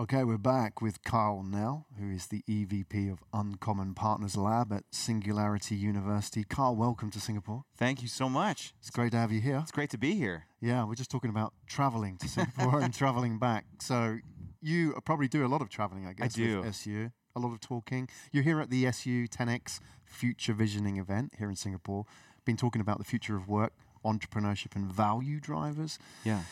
Okay, we're back with Kyle Nel, who is the EVP of Uncommon Partners Lab at Singularity University. Kyle, welcome to Singapore. Thank you so much. It's great to have you here. It's great to be here. Yeah, we're just talking about traveling to Singapore and traveling back. So you probably do a lot of traveling, I guess, I do. with SU. A lot of talking. You're here at the SU 10X Future Visioning event here in Singapore. Been talking about the future of work, entrepreneurship, and value drivers. Yeah.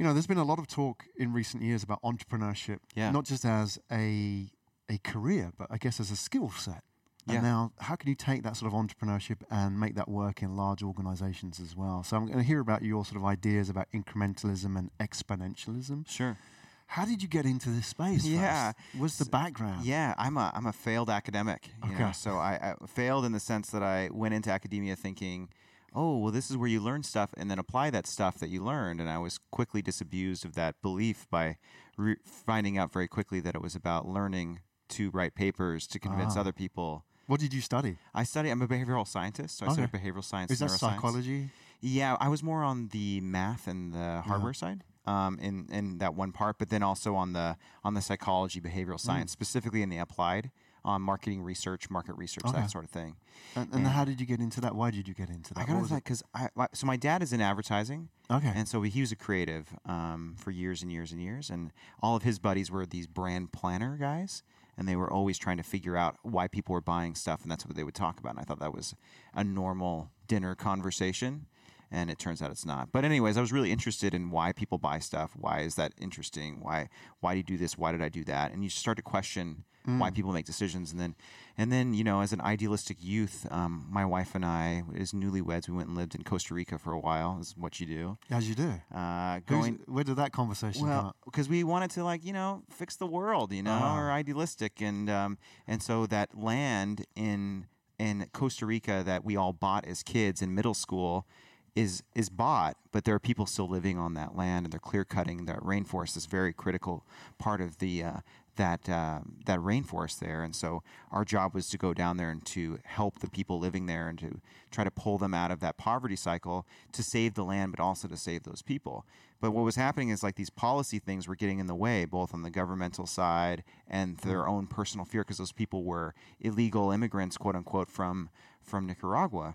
You know, there's been a lot of talk in recent years about entrepreneurship, Yeah. not just as a a career, but I guess as a skill set. And Yeah. now, how can you take that sort of entrepreneurship and make that work in large organizations as well? So, I'm going to hear about your sort of ideas about incrementalism and exponentialism. Sure. How did you get into this space? Yeah. first? What's the background? Yeah, I'm a I'm a failed academic. You Okay. know? So I, I failed in the sense that I went into academia thinking, oh, well, this is where you learn stuff and then apply that stuff that you learned. And I was quickly disabused of that belief by re- finding out very quickly that it was about learning to write papers to convince Ah. other people. What did you study? I study. I'm a behavioral scientist, so I Okay. study behavioral science. Is that psychology? Yeah, I was more on the math and the hardware side, um, in in that one part, but then also on the on the psychology, behavioral Mm. science, specifically in the applied, on marketing research, market research, Okay. that sort of thing. And, and how did you get into that? Why did you get into that? I got into that because I so my dad is in advertising. Okay. And so he was a creative um, for years and years and years, and all of his buddies were these brand planner guys, and they were always trying to figure out why people were buying stuff, and that's what they would talk about. And I thought that was a normal dinner conversation, and it turns out it's not. But anyways, I was really interested in why people buy stuff. Why is that interesting? Why why do you do this? Why did I do that? And you start to question why people make decisions, and then and then you know, as an idealistic youth, um, my wife and I, as newlyweds, we went and lived in Costa Rica for a while. Is what you do. As you do. Uh, Who's- going where did that conversation come well up? because we wanted to like you know fix the world you know Ah. or idealistic and um, and so that land in in Costa Rica that we all bought as kids in middle school is is bought but there are people still living on that land and they're clear cutting. That rainforest is very critical part of the uh, that um that rainforest there. And so our job was to go down there and to help the people living there and to try to pull them out of that poverty cycle to save the land but also to save those people. But what was happening is like these policy things were getting in the way, both on the governmental side and their own personal fear, because those people were illegal immigrants, quote unquote, from from Nicaragua.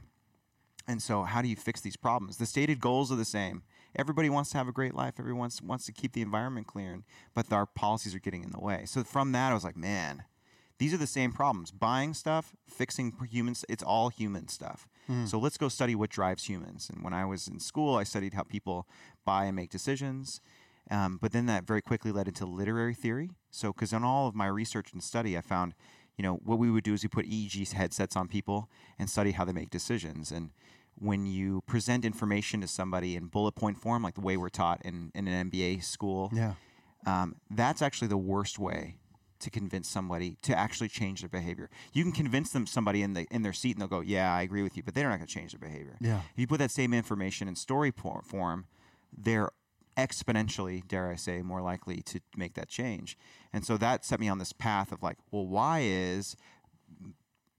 And so, how do you fix these problems? The stated goals are the same. Everybody wants to have a great life. Everyone wants, to keep the environment clear, but our policies are getting in the way. So, from that, I was like, man, these are the same problems. Buying stuff, fixing humans, it's all human stuff. So let's go study what drives humans. And when I was in school, I studied how people buy and make decisions. Um, but then that very quickly led into literary theory. So, because in all of my research and study, I found, you know, what we would do is we put EEG headsets on people and study how they make decisions. And when you present information to somebody in bullet point form, like the way we're taught in, in an MBA school, Yeah. um, that's actually the worst way to convince somebody to actually change their behavior. You can convince them somebody in the in their seat and they'll go, "Yeah, I agree with you," but they're not going to change their behavior. Yeah. If you put that same information in story por- form, they're exponentially, dare I say, more likely to make that change. And so that set me on this path of like, well, why is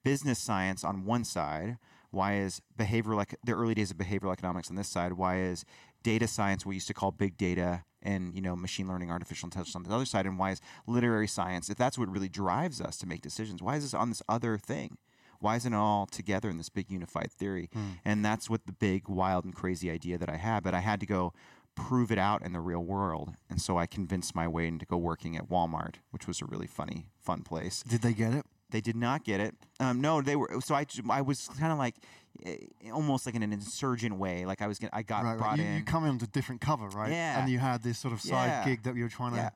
business science on one side? Why is behavioral like the early days of behavioral economics on this side? Why is data science what we used to call big data and you know machine learning, artificial intelligence on the other side? And why is literary science, if that's what really drives us to make decisions, why is this on this other thing? Why isn't it all together in this big unified theory? Hmm. And that's what the big, wild, and crazy idea that I had. But I had to go prove it out in the real world. And so I convinced my way into go working at Walmart, which was a really funny, fun place. Did they get it? They did not get it. Um, no, they were. So I, I was kind of like, eh, almost like in an insurgent way. Like I was, gonna, I got Right, brought right. You, in. you come in to different cover, right? Yeah. And you had this sort of side Yeah. gig that you were trying to. yeah,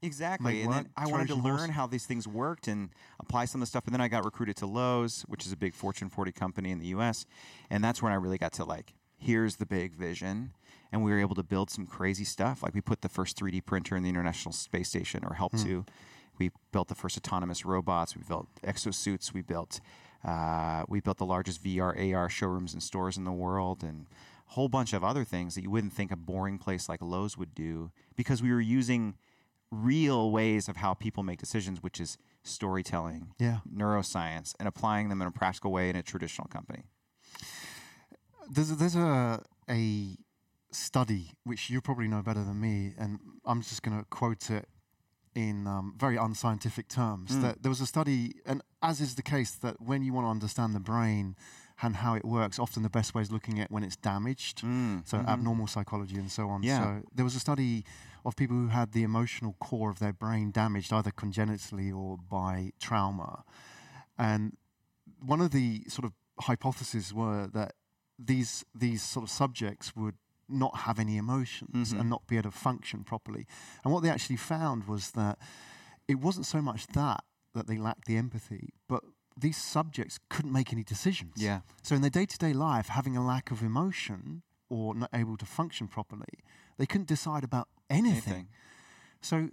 exactly. make And work, then I wanted to horse. learn how these things worked and apply some of the stuff. And then I got recruited to Lowe's, which is a big Fortune 40 company in the U.S. And that's when I really got to like, here's the big vision. And we were able to build some crazy stuff. Like we put the first 3D printer in the International Space Station, or helped to. We built the first autonomous robots. We built exosuits. We built uh, we built the largest VR AR showrooms and stores in the world, and a whole bunch of other things that you wouldn't think a boring place like Lowe's would do because we were using real ways of how people make decisions, which is storytelling, Yeah. neuroscience, and applying them in a practical way in a traditional company. There's a, there's a a study which you probably know better than me, and I'm just going to quote it in um, very unscientific terms. Mm. That there was a study, and as is the case, that when you want to understand the brain and how it works, often the best way is looking at when it's damaged. Mm, So mhm. abnormal psychology and so on. Yeah. So there was a study of people who had the emotional core of their brain damaged either congenitally or by trauma, and one of the sort of hypotheses were that these these sort of subjects would not have any emotions Mhm. and not be able to function properly. And what they actually found was that it wasn't so much that that they lacked the empathy, but these subjects couldn't make any decisions. Yeah. So in their day-to-day life, having a lack of emotion or not able to function properly, they couldn't decide about anything. Anything. So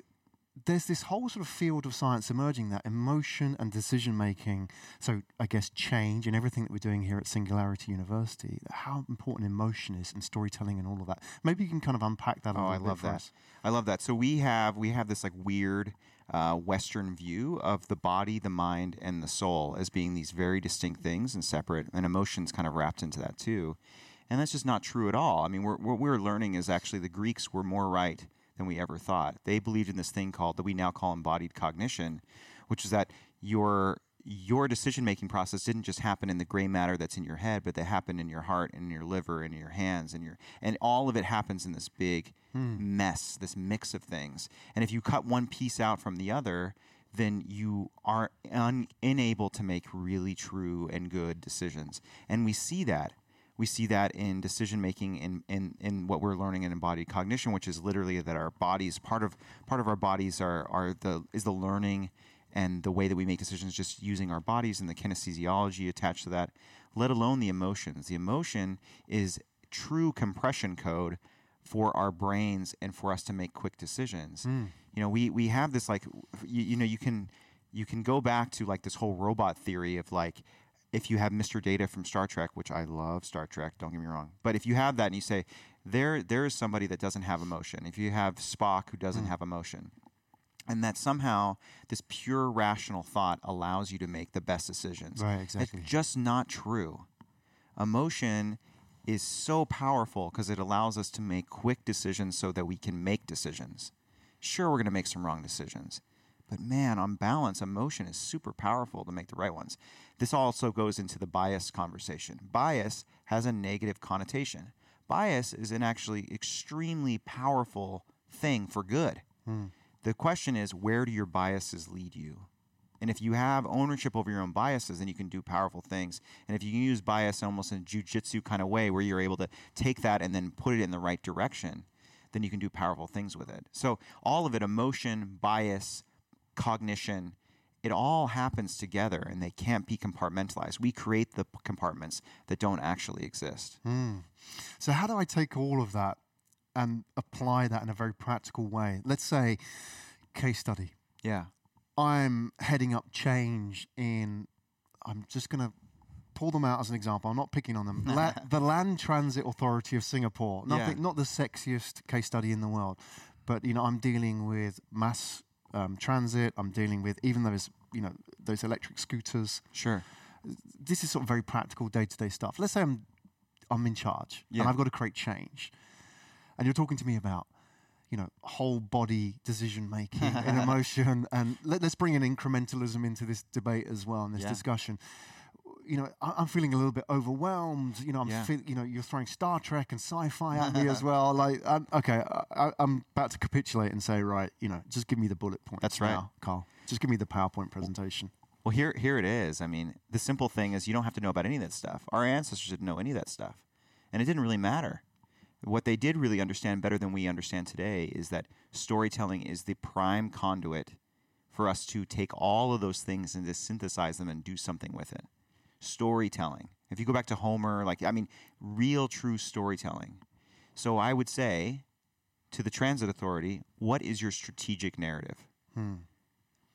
there's this whole sort of field of science emerging that emotion and decision making, so I guess change and everything that we're doing here at Singularity University, how important emotion is and storytelling and all of that. Maybe you can kind of unpack that a Oh, I love that. us. I love that. So we have we have this like weird uh, Western view of the body, the mind, and the soul as being these very distinct things and separate, and emotions kind of wrapped into that too. And that's just not true at all. I mean, we're, what we're learning is actually the Greeks were more right than we ever thought. They believed in this thing called that we now call embodied cognition, which is that your your decision making process didn't just happen in the gray matter that's in your head, but that happened in your heart and in your liver and in your hands and your and all of it happens in this big hmm. mess, this mix of things. And if you cut one piece out from the other, then you are un- unable to make really true and good decisions. And we see that. We see that in decision making in, in, in what we're learning in embodied cognition, which is literally that our bodies part of part of our bodies are, are the is the learning and the way that we make decisions just using our bodies and the kinesiology attached to that, let alone the emotions. The emotion is true compression code for our brains and for us to make quick decisions. Hmm. You know, we, we have this like you, you know you can you can go back to like this whole robot theory of like if you have Mr. Data from Star Trek, which I love Star Trek, don't get me wrong, but if you have that and you say there there is somebody that doesn't have emotion, if you have Spock who doesn't mm. have emotion, and that somehow this pure rational thought allows you to make the best decisions. Right, exactly. It's just not true. Emotion is so powerful because it allows us to make quick decisions so that we can make decisions. Sure, we're going to make some wrong decisions, but man, on balance, emotion is super powerful to make the right ones. This also goes into the bias conversation. Bias has a negative connotation. Bias is an actually extremely powerful thing for good. Hmm. The question is, where do your biases lead you? And if you have ownership over your own biases, then you can do powerful things. And if you can use bias almost in a jujitsu kind of way, where you're able to take that and then put it in the right direction, then you can do powerful things with it. So all of it, emotion, bias, cognition, it all happens together and they can't be compartmentalized. We create the compartments that don't actually exist. Hmm. So, how do I take all of that and apply that in a very practical way? Let's say, case study. Yeah. I'm heading up change in, I'm just going to pull them out as an example. I'm not picking on them. La- the Land Transit Authority of Singapore. Nothing, Yeah. not the sexiest case study in the world, but you know, I'm dealing with mass um, transit. I'm dealing with even those, you know, those electric scooters. Sure. This is sort of very practical day-to-day stuff. Let's say I'm, I'm in charge Yeah. and I've got to create change, and you're talking to me about you know, whole body decision making and emotion. And let, us bring an incrementalism into this debate as well in this Yeah. discussion. You know, I, I'm feeling a little bit overwhelmed. You know, I'm Yeah. feel, you know, you're throwing Star Trek and sci-fi at me as well. Like, I'm, okay, I, I'm about to capitulate and say, right, you know, just give me the bullet points. That's right. now, Kyle. Just give me the PowerPoint presentation. Well, here, here it is. I mean, the simple thing is you don't have to know about any of that stuff. Our ancestors didn't know any of that stuff, and it didn't really matter. What they did really understand better than we understand today is that storytelling is the prime conduit for us to take all of those things and to synthesize them and do something with it. Storytelling. If you go back to Homer, like, I mean, real, true storytelling. So I would say to the transit authority, what is your strategic narrative? Hmm.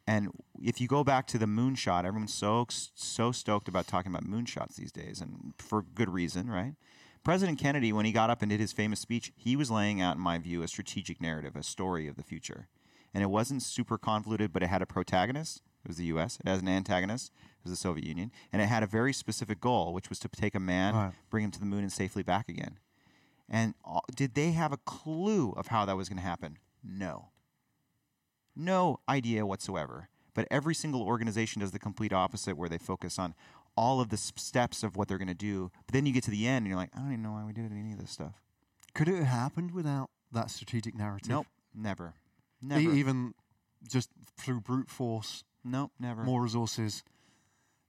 And if you go back to the moonshot, everyone's so so stoked about talking about moonshots these days, and for good reason, right? President Kennedy, when he got up and did his famous speech, he was laying out, in my view, a strategic narrative, a story of the future. And it wasn't super convoluted, but it had a protagonist, it was the U.S., it has an antagonist, was the Soviet Union, and it had a very specific goal, which was to take a man, Right. bring him to the moon, and safely back again. And uh, did they have a clue of how that was going to happen? No. No idea whatsoever. But every single organization does the complete opposite, where they focus on all of the steps of what they're going to do. But then you get to the end, and you're like, I don't even know why we did any of this stuff. Could it have happened without that strategic narrative? Nope, never, E- never. even just through brute force, nope, never. more resources.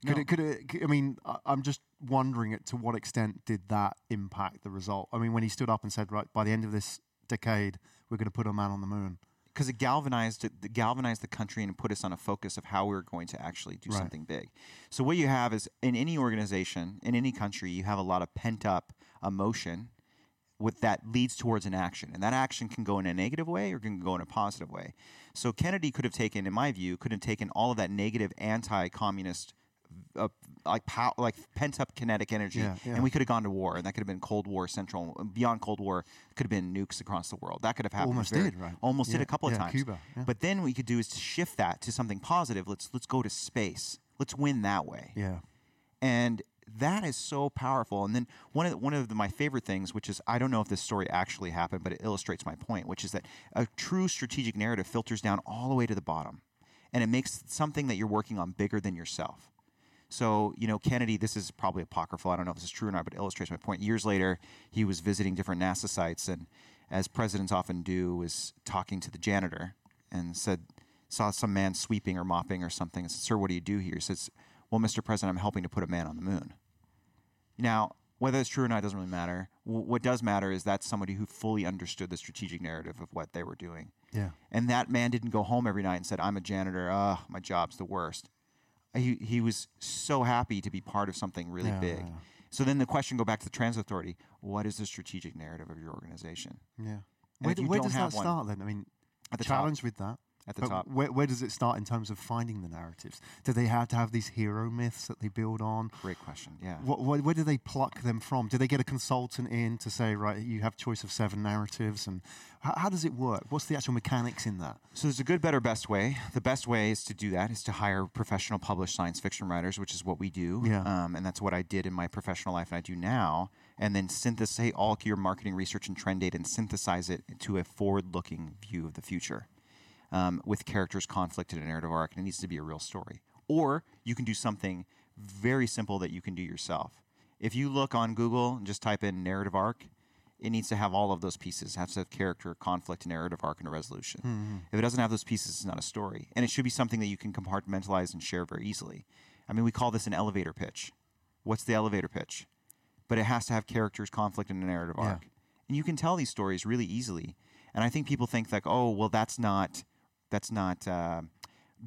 Could No. it? Could it? I mean, I'm just wondering it to what extent did that impact the result? I mean, when he stood up and said, "Right, by the end of this decade, we're going to put a man on the moon." because it galvanized it, it galvanized the country and put us on a focus of how we are going to actually do Right. something big. So what you have is in any organization, in any country, you have a lot of pent up emotion with that leads towards an action. And that action can go in a negative way or can go in a positive way. So Kennedy could have taken, in my view, could have taken all of that negative anti-communist uh, like pow- like pent up kinetic energy, Yeah, yeah. and we could have gone to war, and that could have been Cold War central. Beyond Cold War, could have been nukes across the world. That could have happened. Almost very- did, right? Almost did a couple of times. Cuba, yeah. But then what we could do is to shift that to something positive. Let's let's go to space. Let's win that way. Yeah. And that is so powerful. And then one of the, one of the, my favorite things, which is I don't know if this story actually happened, but it illustrates my point, which is that a true strategic narrative filters down all the way to the bottom, and it makes something that you're working on bigger than yourself. So, you know, Kennedy, this is probably apocryphal. I don't know if this is true or not, but it illustrates my point. Years later, he was visiting different NASA sites, and as presidents often do, was talking to the janitor and said, saw some man sweeping or mopping or something, and said, Sir, what do you do here? He says, Well, Mr. President, I'm helping to put a man on the moon. Now, whether it's true or not doesn't really matter. What does matter is that's somebody who fully understood the strategic narrative of what they were doing. Yeah. And that man didn't go home every night and said, I'm a janitor. Ugh, my job's the worst. He, he was so happy to be part of something really Yeah, big. yeah. So then the question go back to the transit authority. What is the strategic narrative of your organization? Yeah. And Where, do- where does that one- start then? I mean, At the top. challenge with that. At the But top. Where, where does it start in terms of finding the narratives? Do they have to have these hero myths that they build on? Great question. Yeah. What, what, where do they pluck them from? Do they get a consultant in to say, right, you have choice of seven narratives, and how, how does it work? What's the actual mechanics in that? So there's a good, better, best way. The best way is to do that is to hire professional published science fiction writers, which is what we do. Yeah. Um, and that's what I did in my professional life and I do now. And then synthesize all your marketing research and trend data and synthesize it into a forward-looking view of the future um, with characters, conflict, and a narrative arc. And it needs to be a real story. Or you can do something very simple that you can do yourself. If you look on Google and just type in narrative arc, it needs to have all of those pieces. It has to have character, conflict, narrative arc, and a resolution. If it doesn't have those pieces, it's not a story. And it should be something that you can compartmentalize and share very easily. I mean, we call this an elevator pitch. What's the elevator pitch? But it has to have characters, conflict, and a narrative Yeah. arc. And you can tell these stories really easily. And I think people think like, oh, well, that's not that's not uh,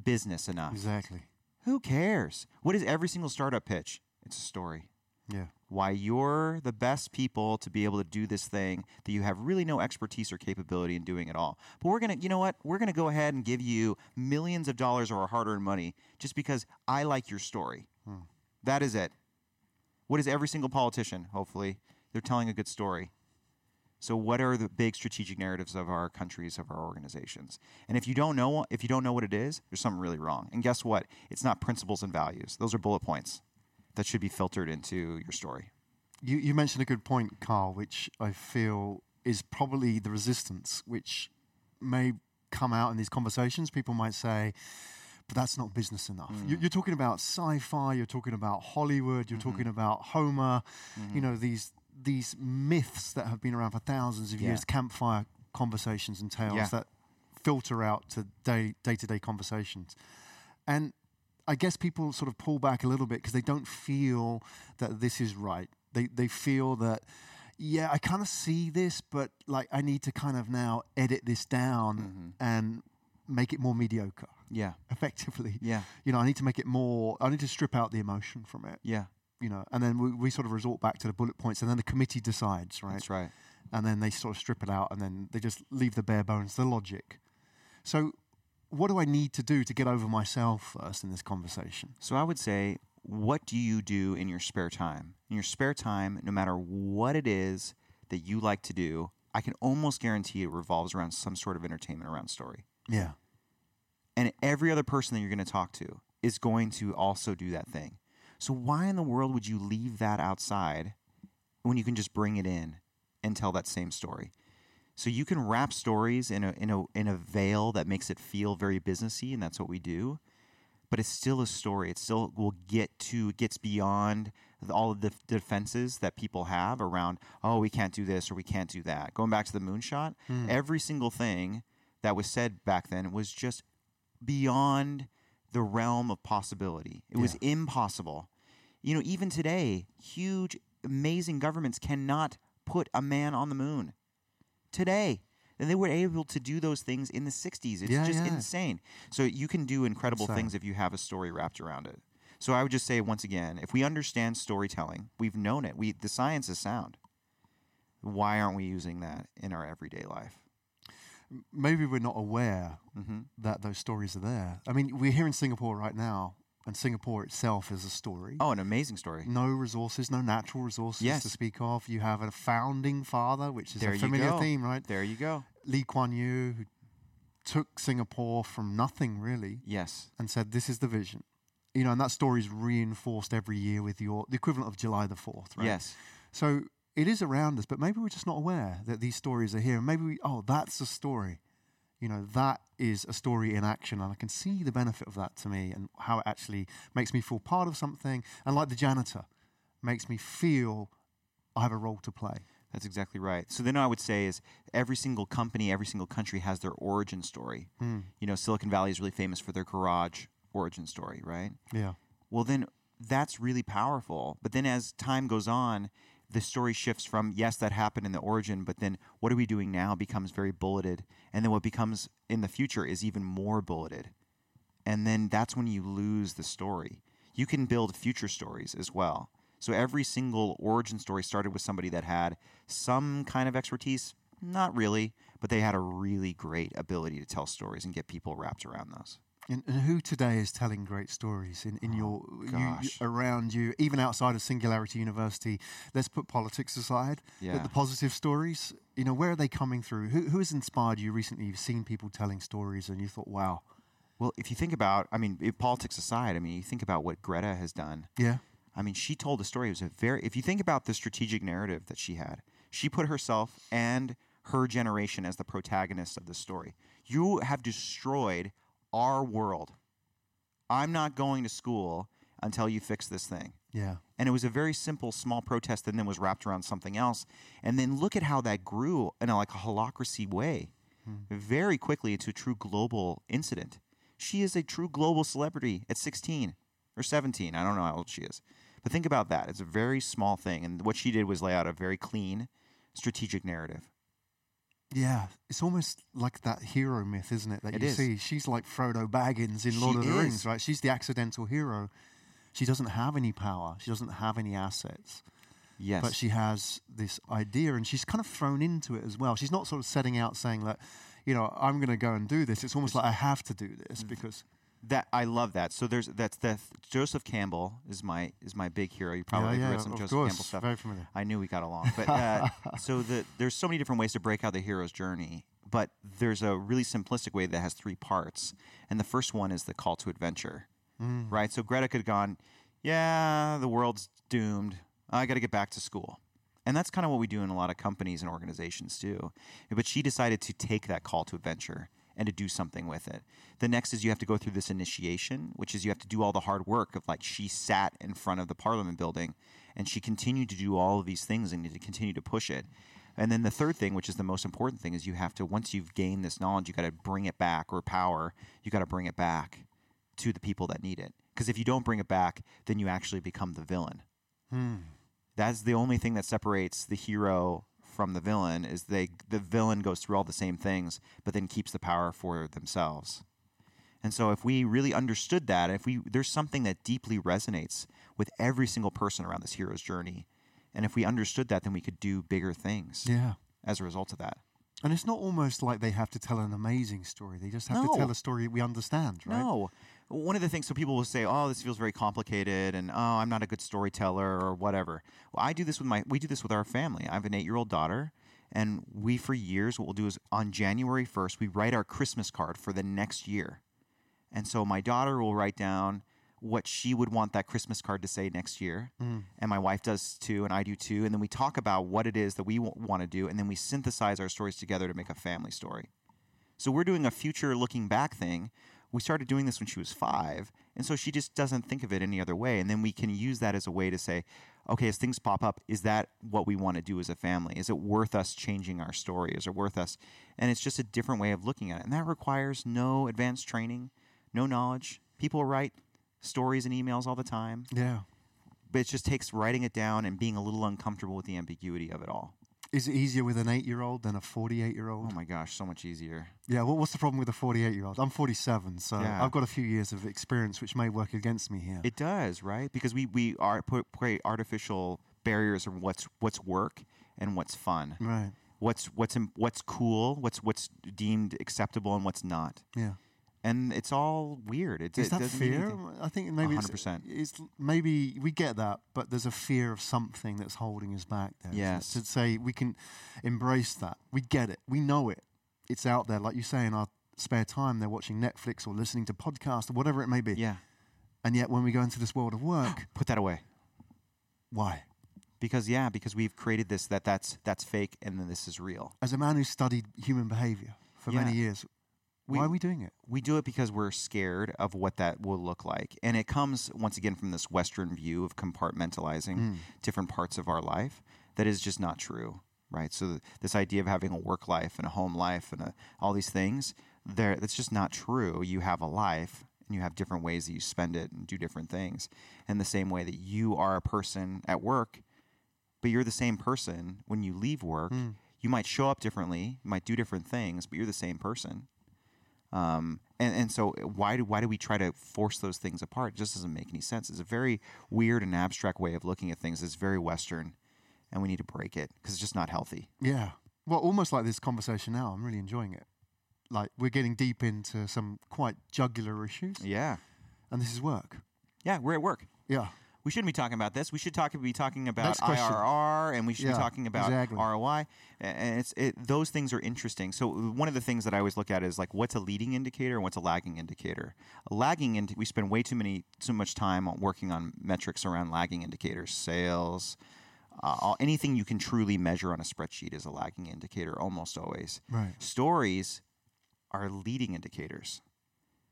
business enough. Exactly. Who cares? What is every single startup pitch? It's a story Yeah. why you're the best people to be able to do this thing that you have really no expertise or capability in doing at all. But we're going to, you know what? We're going to go ahead and give you millions of dollars or hard earned money just because I like your story. That is it. What is every single politician, hopefully? They're telling a good story. So what are the big strategic narratives of our countries, of our organizations? And if you don't know if you don't know what it is, there's something really wrong. And guess what? It's not principles and values. Those are bullet points that should be filtered into your story. You, you mentioned a good point, Kyle, which I feel is probably the resistance which may come out in these conversations. People might say, but that's not business enough. Mm. You, you're talking about sci-fi. You're talking about Hollywood. You're mm-hmm. talking about Homer. You mm-hmm. know these these myths that have been around for thousands of Yeah. years, campfire conversations and tales Yeah. that filter out to day day to day conversations, and I guess people sort of pull back a little bit because they don't feel that this is right. They they feel that yeah, I kind of see this, but like I need to kind of now edit this down mm-hmm. and make it more mediocre, Yeah. effectively. Yeah. You know, I need to make it more. I need to strip out the emotion from it. Yeah. You know, and then we, we sort of resort back to the bullet points, and then the committee decides, right? That's right. and then they sort of strip it out and then they just leave the bare bones, the logic. So, what do I need to do to get over myself first in this conversation? So I would say, what do you do in your spare time? In your spare time, no matter what it is that you like to do, I can almost guarantee it revolves around some sort of entertainment around story. Yeah. And every other person that you're going to talk to is going to also do that thing. So why in the world would you leave that outside when you can just bring it in and tell that same story? So you can wrap stories in a in a in a veil that makes it feel very businessy, and that's what we do. But it's still a story. It still will get to gets beyond all of the defenses that people have around. Oh, we can't do this or we can't do that. Going back to the moonshot, hmm. every single thing that was said back then was just beyond the realm of possibility. It was impossible. You know, even today, huge, amazing governments cannot put a man on the moon. Today. And they were able to do those things in the 60s. It's Yeah, just yeah. insane. So you can do incredible Insane. Uh, things if you have a story wrapped around it. So I would just say once again, if we understand storytelling, we've known it. We the science is sound. Why aren't we using that in our everyday life? Maybe we're not aware hmm that those stories are there. I mean, we're here in Singapore right now, and Singapore itself is a story. Oh, an amazing story. No resources, no natural resources Yes. to speak of. You have a founding father, which is There a familiar theme, right? There you go. Lee Kuan Yew, who took Singapore from nothing really Yes. and said, "This is the vision." You know, and that story is reinforced every year with your the equivalent of July the Fourth, right? Yes. So it is around us, but maybe we're just not aware that these stories are here. And maybe we, oh, that's a story. You know, that is a story in action, and I can see the benefit of that to me and how it actually makes me feel part of something. And like the janitor, makes me feel I have a role to play. That's exactly right. So then I would say is every single company, every single country has their origin story. Hmm. You know, Silicon Valley is really famous for their garage origin story, right? Yeah. Well, then that's really powerful. But then as time goes on, the story shifts from yes, that happened in the origin, but then what are we doing now becomes very bulleted, and then what becomes in the future is even more bulleted, and then that's when you lose the story. You can build future stories as well. So every single origin story started with somebody that had some kind of expertise, not really, but they had a really great ability to tell stories and get people wrapped around those. And, and who today is telling great stories in, in oh, your you, around you, even outside of Singularity University? Let's put politics aside. but Yeah. the positive stories, you know, where are they coming through? Who, who has inspired you recently? You've seen people telling stories, and you thought, "Wow, Well, if you think about, I mean, if politics aside, I mean, you think about what Greta has done. yeah, I mean, she told a story. It was a very, if you think about the strategic narrative that she had, she put herself and her generation as the protagonist of the story. You have destroyed our world. I'm not going to school until you fix this thing. yeah, And it was a very simple, small protest that then was wrapped around something else. And then look at how that grew in a, like a holacracy way, hmm. very quickly into a true global incident. She is a true global celebrity at 16 or 17. I don't know how old she is. But think about that. It's a very small thing. And what she did was lay out a very clean, strategic narrative. Yeah. It's almost like that hero myth, isn't it? That It you is. see. She's like Frodo Baggins in Lord She of the Rings, right? She's the accidental hero. She doesn't have any power. She doesn't have any assets. Yes. but she has this idea and she's kind of thrown into it as well. She's not sort of setting out saying that, you know, I'm going to go and do this. It's almost like I have to do this mm. because That I love that. So there's that's the Joseph Campbell is my is my big hero. You probably yeah, read some Joseph course, Campbell stuff. very familiar. I knew we got along. But uh, so the there's so many different ways to break out the hero's journey. But there's a really simplistic way that has three parts. And the first one is the call to adventure. Mm. Right? So Greta could have gone, Yeah, the world's doomed. I gotta get back to school. And that's kind of what we do in a lot of companies and organizations too. But she decided to take that call to adventure and to do something with it. The next is you have to go through this initiation, which is you have to do all the hard work of like she sat in front of the parliament building and she continued to do all of these things and to continue to push it. And then the third thing, which is the most important thing, is you have to once you've gained this knowledge, you got to bring it back or power, you got to bring it back to the people that need it. Because if you don't bring it back, then you actually become the villain. Hmm. That's the only thing that separates the hero from the villain is they the villain goes through all the same things, but then keeps the power for themselves. And so if we really understood that, if we there's something that deeply resonates with every single person around this hero's journey, and if we understood that, then we could do bigger things yeah. as a result of that. And it's not almost like they have to tell an amazing story. They just have No. to tell a story we understand, right? No. One of the things, so people will say, "Oh, this feels very complicated," and "Oh, I'm not a good storyteller," or whatever. Well, I do this with my, we do this with our family. I have an eight-year-old daughter, and we, for years, what we'll do is on January 1st, we write our Christmas card for the next year. And so my daughter will write down what she would want that Christmas card to say next year, Mm. and my wife does too, and I do too. And then we talk about what it is that we w- want to do, and then we synthesize our stories together to make a family story. So we're doing a future looking back thing. We started doing this when she was five, and so she just doesn't think of it any other way. And then we can use that as a way to say, okay, as things pop up, is that what we want to do as a family? Is it worth us changing our story? Is it worth us? And it's just a different way of looking at it. And that requires no advanced training, no knowledge. People write stories and emails all the time, Yeah. but it just takes writing it down and being a little uncomfortable with the ambiguity of it all. Is it easier with an eight-year-old than a forty-eight-year-old? Oh my gosh, so much easier. Yeah, what, what's the problem with a 48 year old? I'm 47, so Yeah. I've got a few years of experience which may work against me here. It does, right? Because we we are put create artificial barriers of what's what's work and what's fun, right, what's what's what's cool, what's what's deemed acceptable and what's not, yeah. And it's all weird. It, Is it that doesn't fear? I think maybe it's, 100%. it's maybe we get that, but there's a fear of something that's holding us back there. Yes. To, say we can embrace that. We get it. We know it. It's out there. Like you say, in our spare time, they're watching Netflix or listening to podcasts or whatever it may be. Yeah, And yet, when we go into this world of work, put that away. why? Because yeah, because we've created this that that's that's fake and then this is real. As a man who studied human behavior for many years, We- why are we doing it? we do it because we're scared of what that will look like. And it comes once again from this Western view of compartmentalizing Mm. different parts of our life that is just not true, right? So th- this idea of having a work life and a home life and a, all these things, there that's just not true. You have a life and you have different ways that you spend it and do different things. In the same way that you are a person at work, but you're the same person when you leave work. Mm. You might show up differently, you might do different things, but you're the same person. Um, and, and so why do why do we try to force those things apart? It just doesn't make any sense. It's a very weird and abstract way of looking at things. It's very Western, and we need to break it because it's just not healthy. Yeah. Well, almost like this conversation now. I'm really enjoying it. Like we're getting deep into some quite jugular issues, Yeah, and this is work. yeah, we're at work. Yeah. We shouldn't be talking about this. We should talk be talking about Next question. IRR, and we should Yeah, be talking about exactly. ROI. And it's it, those things are interesting. So one of the things that I always look at is like what's a leading indicator and what's a lagging indicator. A lagging indi- we spend way too many too much time on working on metrics around lagging indicators, sales. Uh, all- anything you can truly measure on a spreadsheet is a lagging indicator almost always. Right. Stories are leading indicators.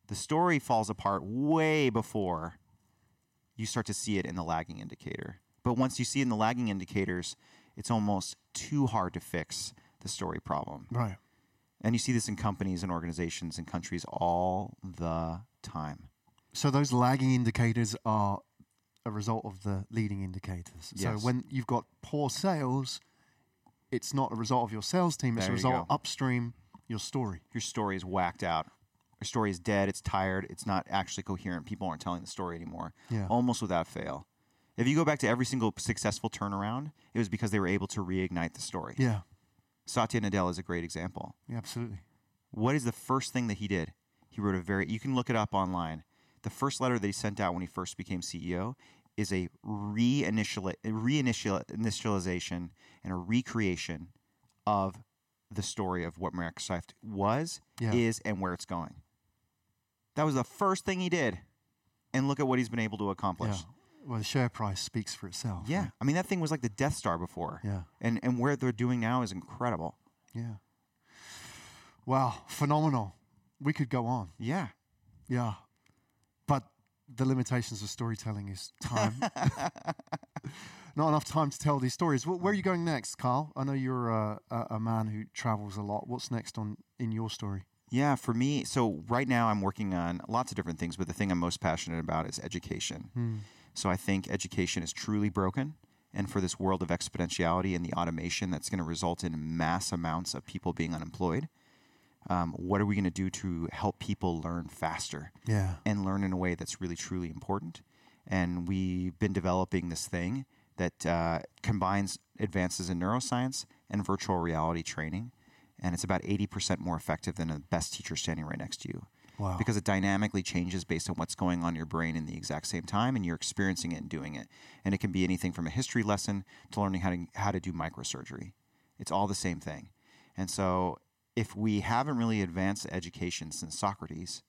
The story falls apart way before you start to see it in the lagging indicator. But once you see it in the lagging indicators, it's almost too hard to fix the story problem. Right. And you see this in companies and organizations and countries all the time. So those lagging indicators are a result of the leading indicators. Yes. So when you've got poor sales, it's not a result of your sales team. It's There a result upstream your story. Your story is whacked out. Your story is dead. It's tired. It's not actually coherent. People aren't telling the story anymore. Yeah. Almost without fail. If you go back to every single successful turnaround, it was because they were able to reignite the story. Yeah. Satya Nadella is a great example. Yeah. Absolutely. What is the first thing that he did? He wrote a very, you can look it up online. The first letter that he sent out when he first became CEO is a reinitial, reinitialization and a recreation of the story of what Microsoft was, Yeah. is, and where it's going. That was the first thing he did. And look at what he's been able to Yeah. accomplish. Well, the share price speaks for itself. Yeah. right? I mean, that thing was like the Death Star before. Yeah. And, and where they're doing now is incredible. Yeah. Wow. Phenomenal. We could go on. Yeah. Yeah. But the limitations of storytelling is time. Not enough time to tell these stories. Wh- Where are you going next, Kyle? I know you're a, a, a man who travels a lot. What's next on in your story? Yeah, for me, so right now I'm working on lots of different things, but the thing I'm most passionate about is education. Hmm. So I think education is truly broken. And for this world of exponentiality and the automation that's going to result in mass amounts of people being unemployed, um, what are we going to do to help people learn faster Yeah. and learn in a way that's really, truly important? And we've been developing this thing that uh, combines advances in neuroscience and virtual reality training. And it's about 80% more effective than the best teacher standing right next to you Wow. because it dynamically changes based on what's going on in your brain in the exact same time and you're experiencing it and doing it and it can be anything from a history lesson to learning how to how to do microsurgery it's all the same thing and so if we haven't really advanced education since socrates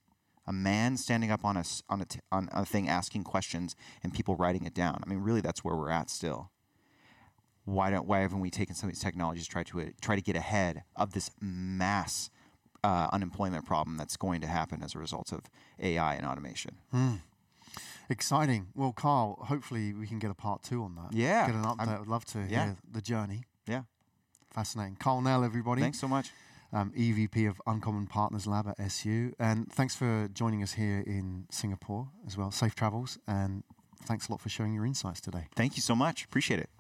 a man standing up on a on a t- on a thing asking questions and people writing it down. I mean, really, that's where we're at still. Why don't why haven't we taken some of these technologies to try to try to get ahead of this mass uh, unemployment problem that's going to happen as a result of AI and automation? Exciting. Well, Kyle, hopefully we can get a part two on that. Yeah, Get an update. I'm- I'd love to yeah. hear the journey. Yeah. Fascinating. Kyle Nel, everybody. Thanks so much. um, EVP of Uncommon Partners Lab at SU. And thanks for joining us here in Singapore as well. Safe travels. And thanks a lot for sharing your insights today. Thank you so much. Appreciate it.